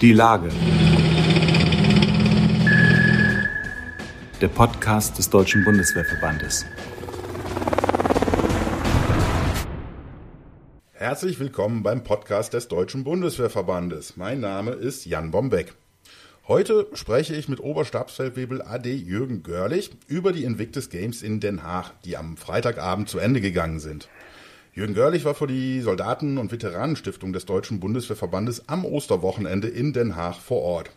Die Lage. Der Podcast des Deutschen Bundeswehrverbandes. Herzlich willkommen beim Podcast des Deutschen Bundeswehrverbandes. Mein Name ist Jan Bombeck. Heute spreche ich mit Oberstabsfeldwebel AD Jürgen Görlich über die Invictus Games in Den Haag, die am Freitagabend zu Ende gegangen sind. Jürgen Görlich war für die Soldaten- und Veteranenstiftung des Deutschen Bundeswehrverbandes am Osterwochenende in Den Haag vor Ort.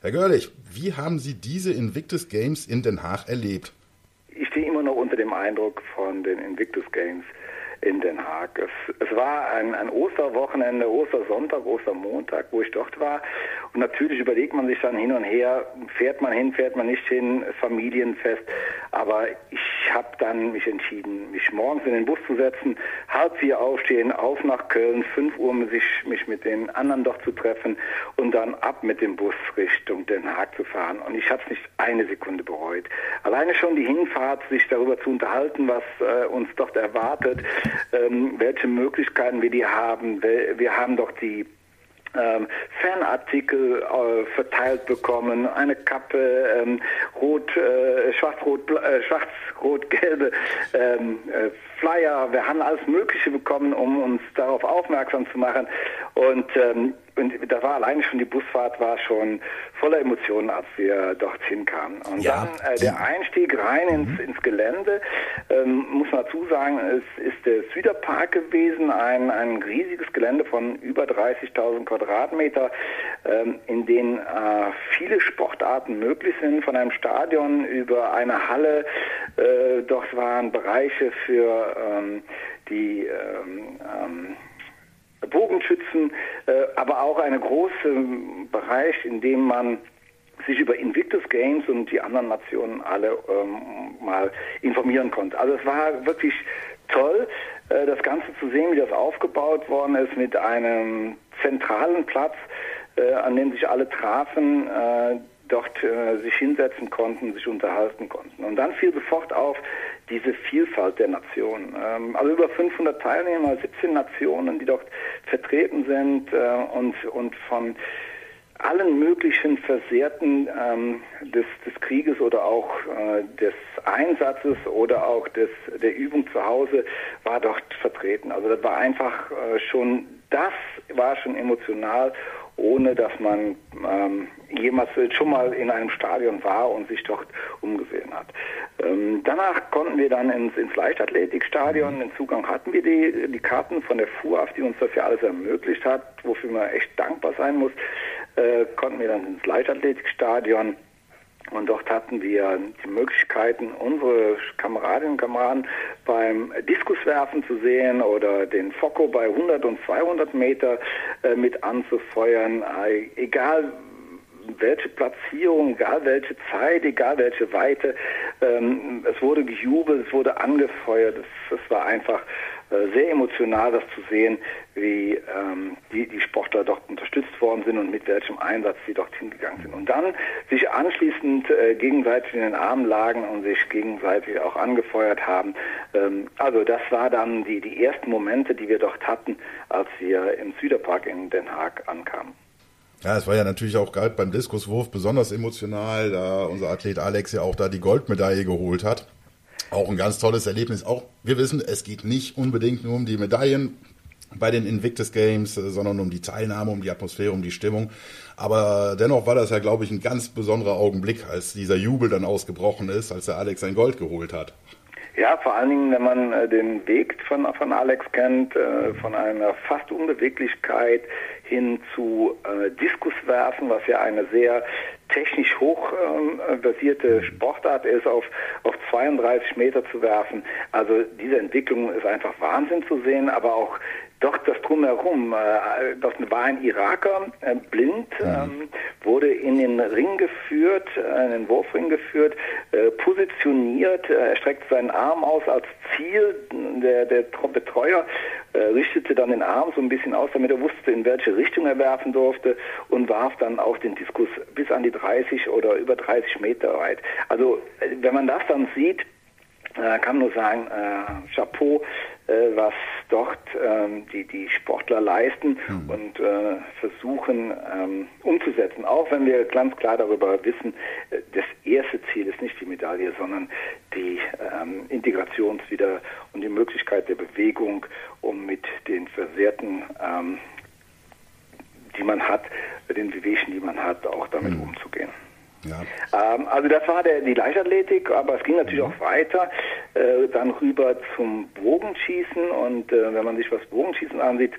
Herr Görlich, wie haben Sie diese Invictus Games in Den Haag erlebt? Ich stehe immer noch unter dem Eindruck von den Invictus Games in Den Haag. Es, es war ein, ein Osterwochenende, Ostersonntag, Ostermontag, wo ich dort war. Und natürlich überlegt man sich dann hin und her, fährt man hin, fährt man nicht hin, Familienfest. Aber ich habe dann mich entschieden, mich morgens in den Bus zu setzen, halb vier aufstehen, auf nach Köln, fünf Uhr sich, mich mit den anderen doch zu treffen und dann ab mit dem Bus Richtung Den Haag zu fahren. Und ich habe es nicht eine Sekunde bereut. Alleine schon die Hinfahrt, sich darüber zu unterhalten, was äh, uns dort erwartet, ähm, welche Möglichkeiten wir die haben. Wir haben doch die ähm, Fanartikel äh, verteilt bekommen, eine Kappe, ähm, rot, äh, schwarz-rot, äh, schwarz-rot-gelbe ähm, äh, Flyer. Wir haben alles Mögliche bekommen, um uns darauf aufmerksam zu machen. Und ähm, und da war alleine schon die Busfahrt war schon voller Emotionen, als wir dorthin kamen. Und ja, dann äh, der Einstieg rein ins, mhm. ins Gelände, ähm, muss man dazu sagen, es ist der Süderpark gewesen, ein, ein riesiges Gelände von über 30.000 Quadratmeter, ähm, in dem äh, viele Sportarten möglich sind, von einem Stadion über eine Halle. Äh, dort waren Bereiche für ähm, die ähm, ähm, Bogenschützen, äh, aber auch ein großer Bereich, in dem man sich über Invictus Games und die anderen Nationen alle ähm, mal informieren konnte. Also es war wirklich toll, äh, das Ganze zu sehen, wie das aufgebaut worden ist mit einem zentralen Platz, äh, an dem sich alle trafen, äh, dort äh, sich hinsetzen konnten, sich unterhalten konnten. Und dann fiel sofort auf diese Vielfalt der Nationen. Ähm, also über 500 Teilnehmer, 17 Nationen, die dort vertreten sind äh, und, und von allen möglichen Versehrten ähm, des, des Krieges oder auch äh, des Einsatzes oder auch des, der Übung zu Hause war dort vertreten. Also das war einfach äh, schon, das war schon emotional ohne dass man ähm, jemals schon mal in einem Stadion war und sich dort umgesehen hat. Ähm, danach konnten wir dann ins, ins Leichtathletikstadion, den Zugang hatten wir die, die Karten von der FUAF, die uns das ja alles ermöglicht hat, wofür man echt dankbar sein muss, äh, konnten wir dann ins Leichtathletikstadion und dort hatten wir die Möglichkeiten, unsere Kameradinnen und Kameraden beim Diskuswerfen zu sehen oder den Focko bei 100 und 200 Meter äh, mit anzufeuern. Äh, egal welche Platzierung, egal welche Zeit, egal welche Weite, ähm, es wurde gejubelt, es wurde angefeuert. Es, es war einfach äh, sehr emotional, das zu sehen, wie ähm, die, die Sportler dort unterstützt worden sind und mit welchem Einsatz sie dort hingegangen sind. Und dann sich anschließend äh, gegenseitig in den Armen lagen und sich gegenseitig auch angefeuert haben. Ähm, also das war dann die, die ersten Momente, die wir dort hatten, als wir im Süderpark in Den Haag ankamen. Ja, es war ja natürlich auch gerade beim Diskuswurf besonders emotional, da unser Athlet Alex ja auch da die Goldmedaille geholt hat. Auch ein ganz tolles Erlebnis. Auch wir wissen, es geht nicht unbedingt nur um die Medaillen bei den Invictus Games, äh, sondern um die Teilnahme, um die Atmosphäre, um die Stimmung. Aber dennoch war das ja, glaube ich, ein ganz besonderer Augenblick, als dieser Jubel dann ausgebrochen ist, als der Alex sein Gold geholt hat. Ja, vor allen Dingen, wenn man äh, den Weg von, von Alex kennt, äh, von einer fast Unbeweglichkeit hin zu äh, Diskuswerfen, was ja eine sehr technisch hoch äh, basierte Sportart ist, auf, auf 32 Meter zu werfen. Also diese Entwicklung ist einfach Wahnsinn zu sehen, aber auch doch das drumherum. Äh, das war ein Iraker, äh, blind, mhm. ähm, wurde in den Ring geführt, äh, in den Wurfring geführt, positioniert, er streckte seinen Arm aus als Ziel. Der, der Betreuer richtete dann den Arm so ein bisschen aus, damit er wusste, in welche Richtung er werfen durfte und warf dann auch den Diskus bis an die 30 oder über 30 Meter weit. Also wenn man das dann sieht, äh, kann nur sagen, äh, Chapeau, äh, was dort ähm, die, die Sportler leisten mhm. und äh, versuchen, ähm, umzusetzen. Auch wenn wir ganz klar darüber wissen, äh, das erste Ziel ist nicht die Medaille, sondern die ähm, Integrations wieder und die Möglichkeit der Bewegung, um mit den Versehrten, ähm, die man hat, den Wehwehchen, die man hat, auch damit mhm. umzugehen. Ja. Ähm, also das war der, die Leichtathletik, aber es ging natürlich mhm. auch weiter, äh, dann rüber zum Bogenschießen und äh, wenn man sich was Bogenschießen ansieht,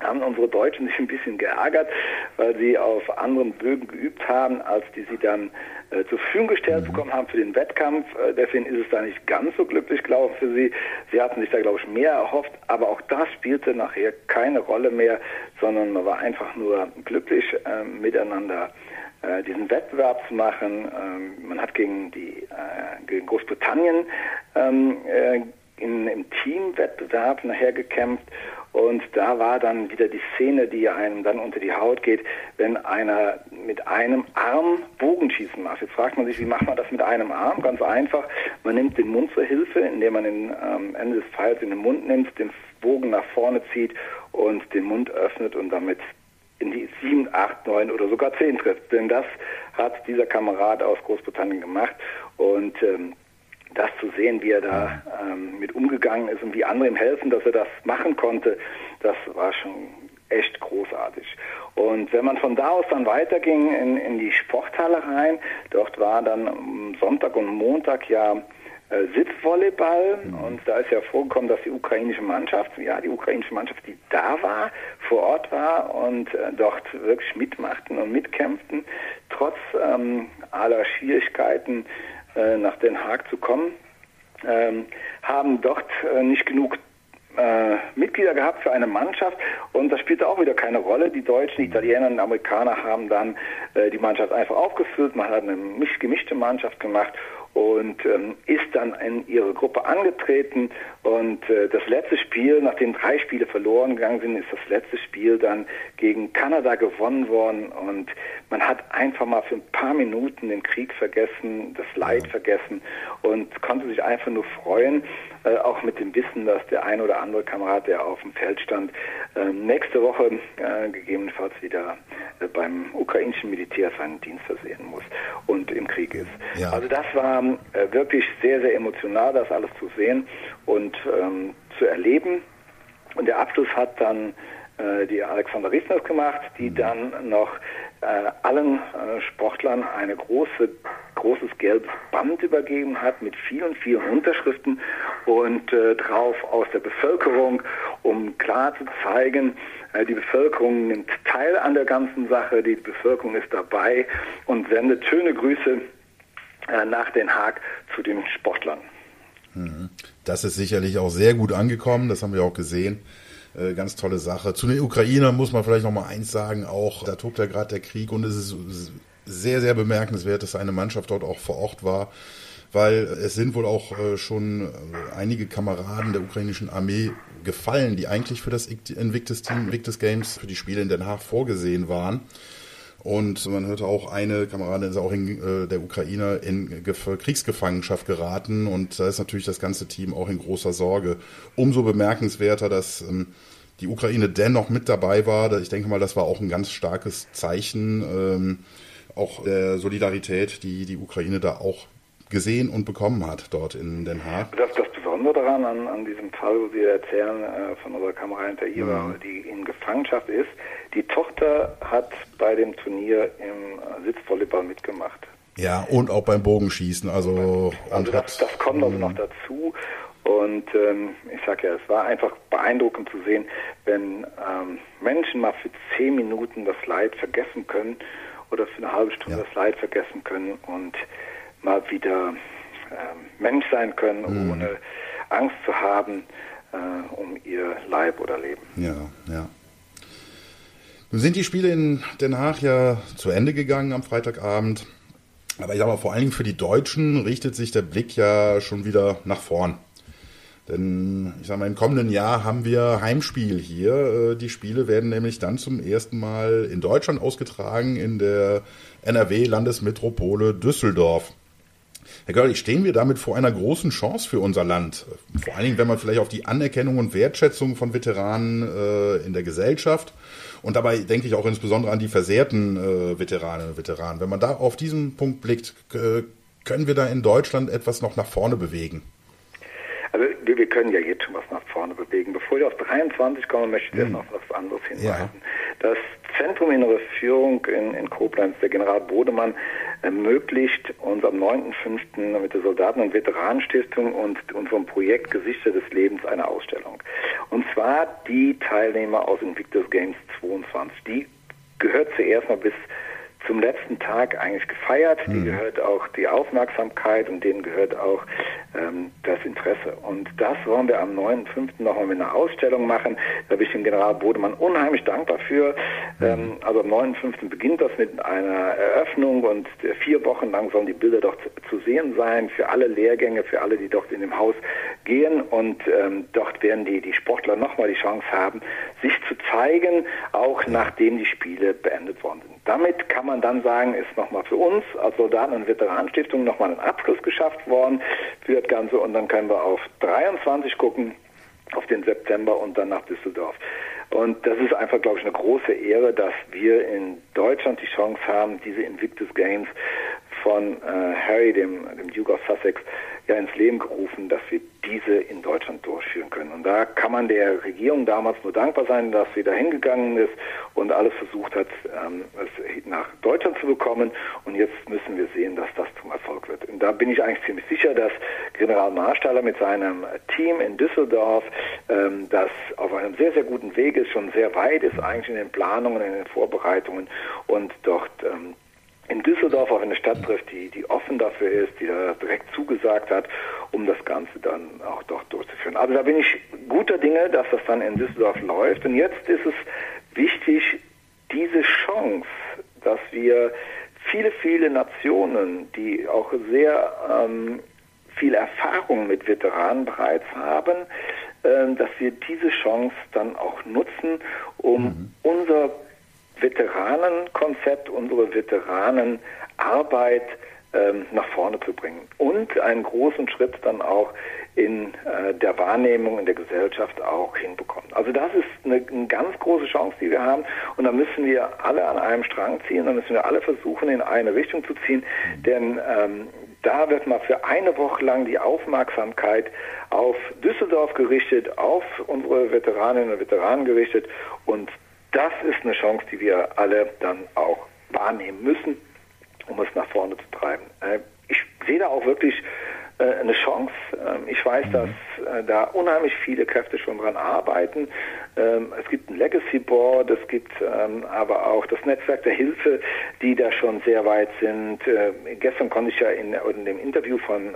haben unsere Deutschen sich ein bisschen geärgert, weil sie auf anderen Bögen geübt haben, als die sie dann äh, zur Verfügung gestellt mhm. bekommen haben für den Wettkampf. Äh, deswegen ist es da nicht ganz so glücklich gelaufen für sie. Sie hatten sich da, glaube ich, mehr erhofft, aber auch das spielte nachher keine Rolle mehr, sondern man war einfach nur glücklich äh, miteinander äh, diesen Wettbewerb zu machen. Ähm, man hat gegen die äh, gegen Großbritannien ähm, äh, in, im Teamwettbewerb nachher gekämpft und da war dann wieder die Szene, die einem dann unter die Haut geht, wenn einer mit einem Arm Bogenschießen macht. Jetzt fragt man sich, wie macht man das mit einem Arm? Ganz einfach, man nimmt den Mund zur Hilfe, indem man den ähm, Ende des Pfeils in den Mund nimmt, den Bogen nach vorne zieht und den Mund öffnet und damit in die 7, 8, 9 oder sogar 10 trifft. Denn das hat dieser Kamerad aus Großbritannien gemacht und ähm, das zu sehen, wie er da ähm, mit umgegangen ist und wie andere ihm helfen, dass er das machen konnte, das war schon echt großartig. Und wenn man von da aus dann weiterging in, in die Sporthalle rein, dort war dann Sonntag und Montag ja Sitzvolleyball mhm. und da ist ja vorgekommen, dass die ukrainische Mannschaft, ja die ukrainische Mannschaft, die da war, vor Ort war und äh, dort wirklich mitmachten und mitkämpften, trotz ähm, aller Schwierigkeiten äh, nach Den Haag zu kommen, ähm, haben dort äh, nicht genug äh, Mitglieder gehabt für eine Mannschaft und das spielte auch wieder keine Rolle. Die Deutschen, die Italiener und Amerikaner haben dann äh, die Mannschaft einfach aufgefüllt. Man hat eine gemischte Mannschaft gemacht und ähm, ist dann in ihre Gruppe angetreten. Und äh, das letzte Spiel, nachdem drei Spiele verloren gegangen sind, ist das letzte Spiel dann gegen Kanada gewonnen worden. Und man hat einfach mal für ein paar Minuten den Krieg vergessen, das Leid vergessen und konnte sich einfach nur freuen, äh, auch mit dem Wissen, dass der ein oder andere Kamerad, der auf dem Feld stand, äh, nächste Woche äh, gegebenenfalls wieder äh, beim ukrainischen Militär seinen Dienst versehen muss und im Krieg ist. Ja. Also das war äh, wirklich sehr, sehr emotional, das alles zu sehen und ähm, zu erleben. Und der Abschluss hat dann die Alexander Riesners gemacht, die mhm. dann noch allen Sportlern eine große, großes gelbes Band übergeben hat mit vielen, vielen Unterschriften und äh, drauf aus der Bevölkerung, um klar zu zeigen, äh, die Bevölkerung nimmt teil an der ganzen Sache, die Bevölkerung ist dabei und sendet schöne Grüße äh, nach Den Haag zu den Sportlern. Mhm. Das ist sicherlich auch sehr gut angekommen, das haben wir auch gesehen. Äh, ganz tolle Sache. Zu den Ukrainern muss man vielleicht noch mal eins sagen, auch da tobt ja gerade der Krieg und es ist sehr, sehr bemerkenswert, dass eine Mannschaft dort auch vor Ort war, weil es sind wohl auch äh, schon einige Kameraden der ukrainischen Armee gefallen, die eigentlich für das Invictus Team, Invictus Games, für die Spiele in Den Haag vorgesehen waren. Und man hörte auch, eine Kameradin ist auch in äh, der Ukraine in Kriegsgefangenschaft geraten. Und da ist natürlich das ganze Team auch in großer Sorge. Umso bemerkenswerter, dass ähm, die Ukraine dennoch mit dabei war. Ich denke mal, das war auch ein ganz starkes Zeichen ähm, auch der Solidarität, die die Ukraine da auch gesehen und bekommen hat dort in Den Haag. Das, das Besondere daran an, an diesem Fall, wo Sie erzählen äh, von unserer Kamera hinter ihr, mhm. die in Gefangenschaft ist, die Tochter hat bei dem Turnier im äh, Sitzvolleyball mitgemacht. Ja, und auch beim Bogenschießen. Also, also das, das kommt also noch dazu. Und ähm, ich sage ja, es war einfach beeindruckend zu sehen, wenn ähm, Menschen mal für zehn Minuten das Leid vergessen können oder für eine halbe Stunde ja. das Leid vergessen können und mal wieder äh, Mensch sein können, mhm. ohne Angst zu haben äh, um ihr Leib oder Leben. Ja, ja. Nun sind die Spiele in Den Haag ja zu Ende gegangen am Freitagabend. Aber ich sage mal, vor allen Dingen für die Deutschen richtet sich der Blick ja schon wieder nach vorn. Denn ich sage mal, im kommenden Jahr haben wir Heimspiel hier. Äh, die Spiele werden nämlich dann zum ersten Mal in Deutschland ausgetragen, in der NRW-Landesmetropole Düsseldorf. Herr Görlich, stehen wir damit vor einer großen Chance für unser Land? Vor allen Dingen, wenn man vielleicht auf die Anerkennung und Wertschätzung von Veteranen äh, in der Gesellschaft Und dabei denke ich auch insbesondere an die versehrten äh, Veteraninnen und Veteranen. Wenn man da auf diesen Punkt blickt, können wir da in Deutschland etwas noch nach vorne bewegen? Also wir, wir, können ja jetzt schon was nach vorne bewegen. Bevor ich auf 23 komme, möchte ich hm. erst noch was anderes hinweisen. Ja. Das Zentrum Innere Führung in, in Koblenz, der General Bodemann, ermöglicht uns am 9.5. mit der Soldaten- und Veteranenstiftung und unserem Projekt Gesichter des Lebens eine Ausstellung. Und zwar die Teilnehmer aus Invictus Games 22. Die gehört zuerst mal bis zum letzten Tag eigentlich gefeiert. Die mhm. gehört auch die Aufmerksamkeit und denen gehört auch ähm, das Interesse. Und das wollen wir am 9.5. nochmal mit einer Ausstellung machen. Da bin ich dem General Bodemann unheimlich dankbar für. Mhm. Ähm, also am 9.5. beginnt das mit einer Eröffnung und vier Wochen lang sollen die Bilder dort zu sehen sein für alle Lehrgänge, für alle, die dort in dem Haus gehen. Und ähm, dort werden die, die Sportler nochmal die Chance haben, sich zu zeigen, auch nachdem die Spiele beendet worden sind. Damit kann man dann sagen, ist nochmal für uns als Soldaten- und Veteranenstiftung nochmal ein Abschluss geschafft worden für das Ganze und dann können wir auf 23 gucken, auf den September und dann nach Düsseldorf. Und das ist einfach, glaube ich, eine große Ehre, dass wir in Deutschland die Chance haben, diese Invictus Games von äh, Harry, dem, dem Duke of Sussex, ja ins Leben gerufen, dass wir diese in Deutschland durchführen können. Und da kann man der Regierung damals nur dankbar sein, dass sie da hingegangen ist und alles versucht hat, ähm, es nach Deutschland zu bekommen. Und jetzt müssen wir sehen, dass das zum Erfolg wird. Und da bin ich eigentlich ziemlich sicher, dass General Marstaller mit seinem Team in Düsseldorf, ähm, das auf einem sehr, sehr guten Weg ist, schon sehr weit ist eigentlich in den Planungen, in den Vorbereitungen und dort ähm, in Düsseldorf auf eine Stadt trifft, die, die offen dafür ist, die da direkt zugesagt hat, um das Ganze dann auch dort durchzuführen. Also da bin ich guter Dinge, dass das dann in Düsseldorf läuft. Und jetzt ist es wichtig, diese Chance, dass wir viele, viele Nationen, die auch sehr ähm, viel Erfahrung mit Veteranen bereits haben, äh, dass wir diese Chance dann auch nutzen, um mhm. unser Veteranenkonzept, unsere Veteranenarbeit ähm, nach vorne zu bringen. Und einen großen Schritt dann auch in äh, der Wahrnehmung in der Gesellschaft auch hinbekommen. Also das ist eine, eine, ganz große Chance, die wir haben. Und da müssen wir alle an einem Strang ziehen, da müssen wir alle versuchen, in eine Richtung zu ziehen, denn ähm, da wird mal für eine Woche lang die Aufmerksamkeit auf Düsseldorf gerichtet, auf unsere Veteraninnen und Veteranen gerichtet. Und das ist eine Chance, die wir alle dann auch wahrnehmen müssen, um es nach vorne zu treiben. Äh, ich sehe da auch wirklich eine Chance. Ähm, ich weiß, mhm. dass äh, da unheimlich viele Kräfte schon dran arbeiten. Ähm, es gibt ein Legacy Board, es gibt ähm, aber auch das Netzwerk der Hilfe, die da schon sehr weit sind. Gestern konnte ich ja in, in dem Interview von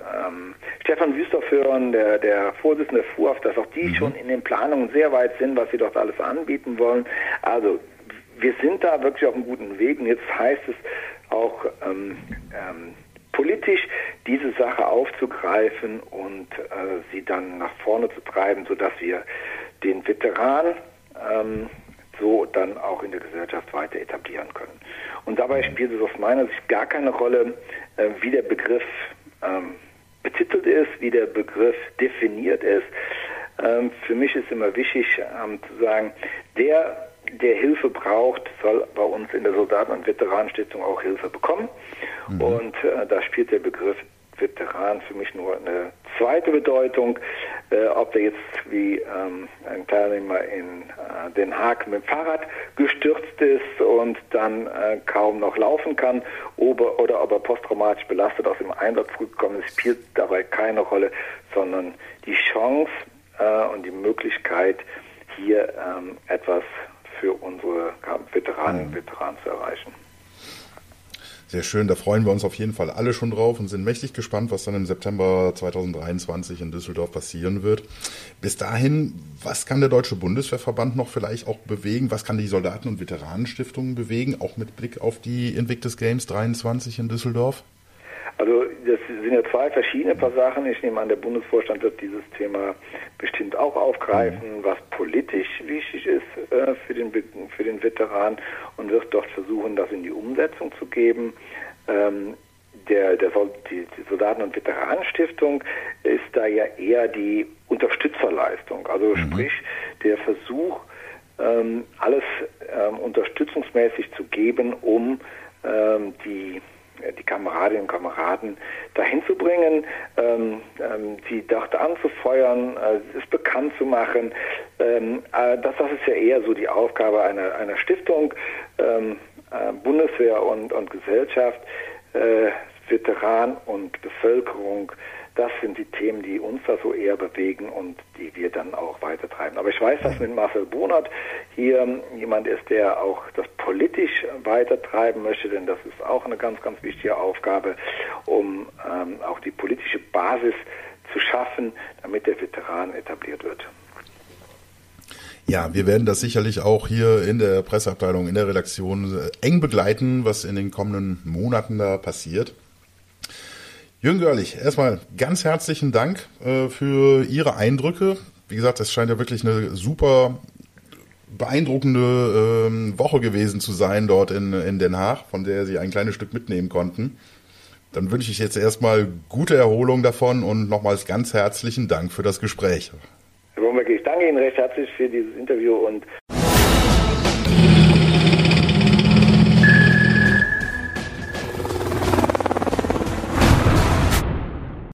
Stefan Wüstorf hören, der, der Vorsitzende der FUAF, dass auch die mhm. schon in den Planungen sehr weit sind, was sie dort alles anbieten wollen. Also wir sind da wirklich auf einem guten Weg und jetzt heißt es auch ähm, ähm, politisch diese Sache aufzugreifen und äh, sie dann nach vorne zu treiben, sodass wir den Veteran ähm, so dann auch in der Gesellschaft weiter etablieren können. Und dabei spielt es aus meiner Sicht gar keine Rolle, äh, wie der Begriff ähm, betitelt ist, wie der Begriff definiert ist. Ähm, für mich ist immer wichtig ähm, zu sagen, der der Hilfe braucht, soll bei uns in der Soldaten- und Veteranenstiftung auch Hilfe bekommen. Mhm. Und äh, da spielt der Begriff Veteran für mich nur eine zweite Bedeutung. Äh, ob der jetzt wie ähm, ein Teilnehmer in äh, Den Haag mit dem Fahrrad gestürzt ist und dann äh, kaum noch laufen kann oder, oder ob er posttraumatisch belastet aus dem Einsatz zurückgekommen ist, spielt dabei keine Rolle, sondern die Chance äh, und die Möglichkeit, hier ähm, etwas für unsere Veteranen und Veteranen zu erreichen. Sehr schön, da freuen wir uns auf jeden Fall alle schon drauf und sind mächtig gespannt, was dann im September 2023 in Düsseldorf passieren wird. Bis dahin, was kann der Deutsche Bundeswehrverband noch vielleicht auch bewegen? Was kann die Soldaten- und Veteranenstiftung bewegen, auch mit Blick auf die Invictus Games 23 in Düsseldorf? Also das sind ja zwei verschiedene paar Sachen. Ich nehme an, der Bundesvorstand wird dieses Thema bestimmt auch aufgreifen, mhm. was politisch wichtig ist äh, für, den, für den Veteran und wird dort versuchen, das in die Umsetzung zu geben. Ähm, der, der, die, die Soldaten- und Veteranenstiftung ist da ja eher die Unterstützerleistung. Also mhm. sprich, der Versuch, ähm, alles ähm, unterstützungsmäßig zu geben, um die die Kameradinnen und Kameraden dahin zu bringen, ähm, ähm, sie dort anzufeuern, äh, es bekannt zu machen. Ähm, äh, das, das ist ja eher so die Aufgabe einer, einer Stiftung, ähm, äh, Bundeswehr und, und Gesellschaft, äh, Veteran und Bevölkerung das sind die Themen, die uns da so eher bewegen und die wir dann auch weitertreiben. Aber ich weiß, dass mit Marcel Bonert hier jemand ist, der auch das politisch weitertreiben möchte, denn das ist auch eine ganz, ganz wichtige Aufgabe, um ähm, auch die politische Basis zu schaffen, damit der Veteran etabliert wird. Ja, wir werden das sicherlich auch hier in der Presseabteilung, in der Redaktion äh, eng begleiten, was in den kommenden Monaten da passiert. Jürgen Görlich, erstmal ganz herzlichen Dank äh, für Ihre Eindrücke. Wie gesagt, es scheint ja wirklich eine super beeindruckende ähm, Woche gewesen zu sein dort in, in Den Haag, von der Sie ein kleines Stück mitnehmen konnten. Dann wünsche ich jetzt erstmal gute Erholung davon und nochmals ganz herzlichen Dank für das Gespräch. Herr Bombeck, ich danke Ihnen recht herzlich für dieses Interview und